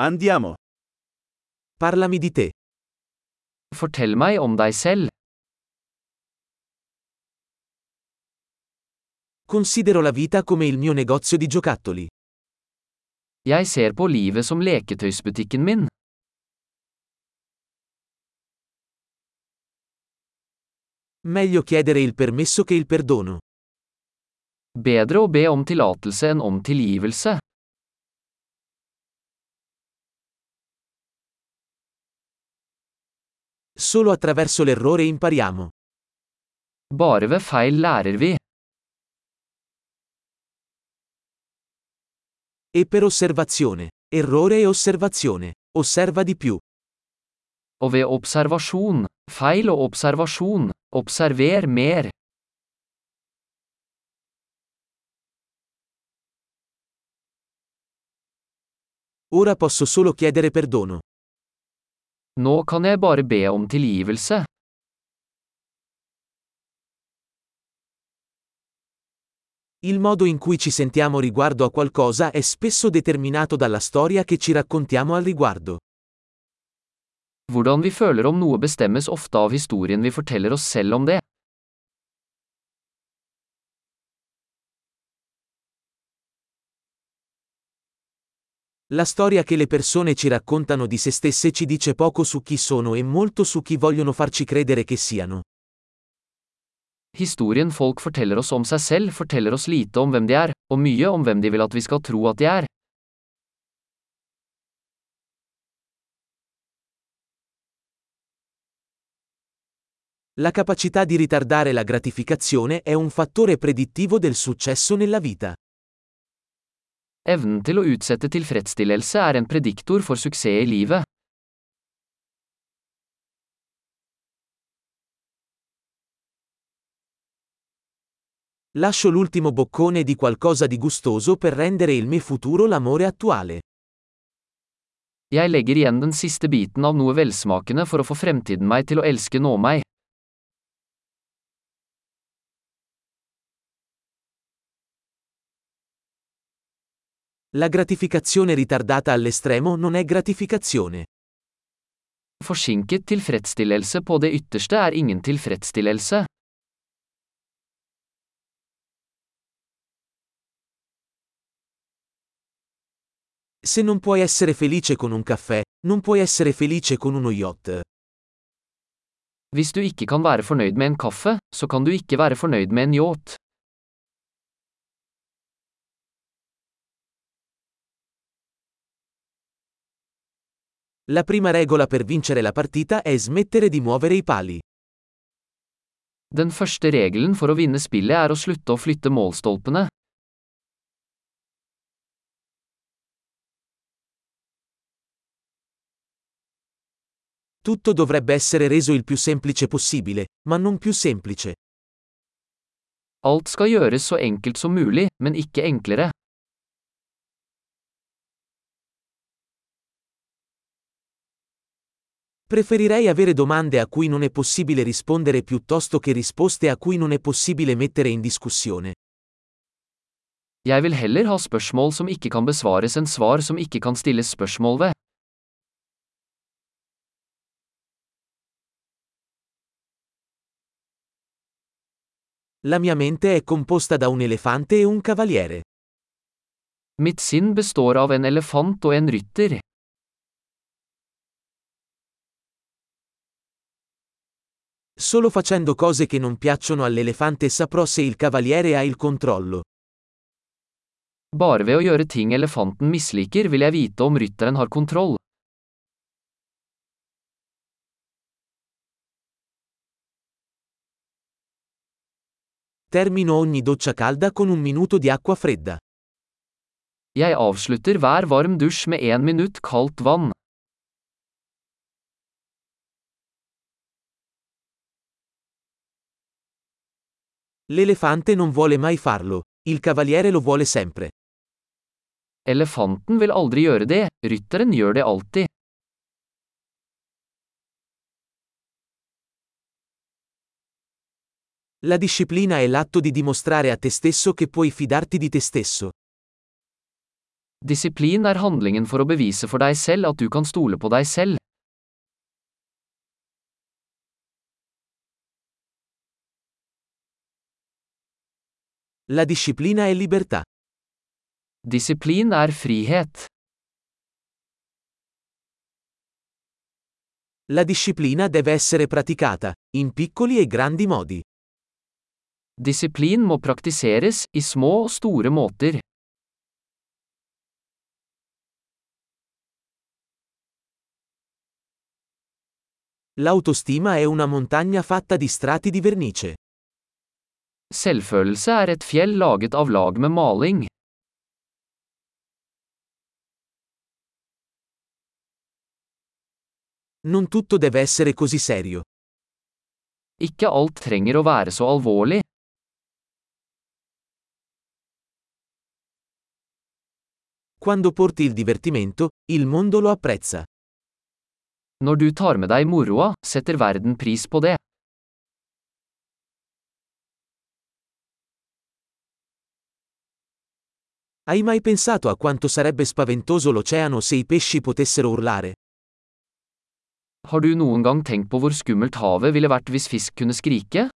Andiamo. Parlami di te. Fortell meg om deg selv. Considero la vita come il mio negozio di giocattoli. Jeg ser på livet som leketøysbutikken min. Meglio chiedere il permesso che il perdono. Bedre å be om tillatelse enn om tilgivelse. Solo attraverso l'errore impariamo. Bare ved feil lærer vi. E per osservazione. Errore e osservazione. Osserva di più. Og ved observasjon, feil og observasjon, observer mer. Ora posso solo chiedere perdono. Nå kan jeg bare be om tilgivelse. Il modo in cui ci sentiamo riguardo a qualcosa è spesso determinato dalla storia che ci raccontiamo al riguardo. Hvordan vi føler om noe bestemmes ofte av historien vi forteller oss selv om det. La storia che le persone ci raccontano di se stesse ci dice poco su chi sono e molto su chi vogliono farci credere che siano. Historien folk forteller oss om seg selv forteller oss lite om hvem de er, og mye om hvem de vil at vi skal tro at de er. La capacità di ritardare la gratificazione è un fattore predittivo del successo nella vita. Evnen til å utsette tilfredsstillelse er en prediktor for suksess i livet. Lascio l'ultimo boccone di qualcosa di gustoso per rendere il mio futuro l'amore attuale. Jeg legger igjen den siste biten av noe velsmakende for å få fremtiden meg til å elske nå meg. La gratificazione ritardata all'estremo non è gratificazione. Forsinket tilfredsstillelse på det ytterste er ingen tilfredsstillelse. Se non puoi essere felice con un caffè, non puoi essere felice con uno yacht. Hvis du ikke kan være fornøyd med en kaffe, så kan du ikke være fornøyd med en yacht. La prima regola per vincere la partita è smettere di muovere i pali. Den første regelen for å vinne spillet er å slutte å flytte målstolpene. Tutto dovrebbe essere reso il più semplice possibile, ma non più semplice. Alt skal gjøres så enkelt som mulig, men ikke enklere. Preferirei avere domande a cui non è possibile rispondere piuttosto che risposte a cui non è possibile mettere in discussione. Jeg vil heller ha spørsmål som ikke kan besvares enn svar som ikke kan stilles spørsmål ved. La mia mente è composta da un elefante e un cavaliere. Mitt sinn består av en elefant og en rytter. Solo facendo cose che non piacciono all'elefante saprò se il cavaliere ha il controllo. Bare ved å gjøre ting elefanten misliker vil jeg vite om rytteren har kontroll. Termino ogni doccia calda con un minuto di acqua fredda. Jeg avslutter hver varm dusj med én minutt kaldt vann. L'elefante non vuole mai farlo, il cavaliere lo vuole sempre. Elefanten vil aldri gjøre det, rytteren gjør det alltid. La disciplina è l'atto di dimostrare a te stesso che puoi fidarti di te stesso. Disiplin er handlingen for å bevise for deg selv at du kan stole på deg selv. La disciplina è libertà. Disiplin er frihet. La disciplina deve essere praticata, in piccoli e grandi modi. Disiplin må praktiseres, i små og store måter. L'autostima è una montagna fatta di strati di vernice. Selvfølelse er et fjell laget av lag med maling. Non tutto deve essere così serio. Ikke alt trenger å være så alvorlig. Quando porti il divertimento, il mondo lo apprezza. Når du tar med deg moroa, setter verden pris på det. Hai mai pensato a quanto sarebbe spaventoso l'oceano se i pesci potessero urlare? Har du noen gang tenkt på hvor skummelt havet ville vært hvis fisk kunne skrike?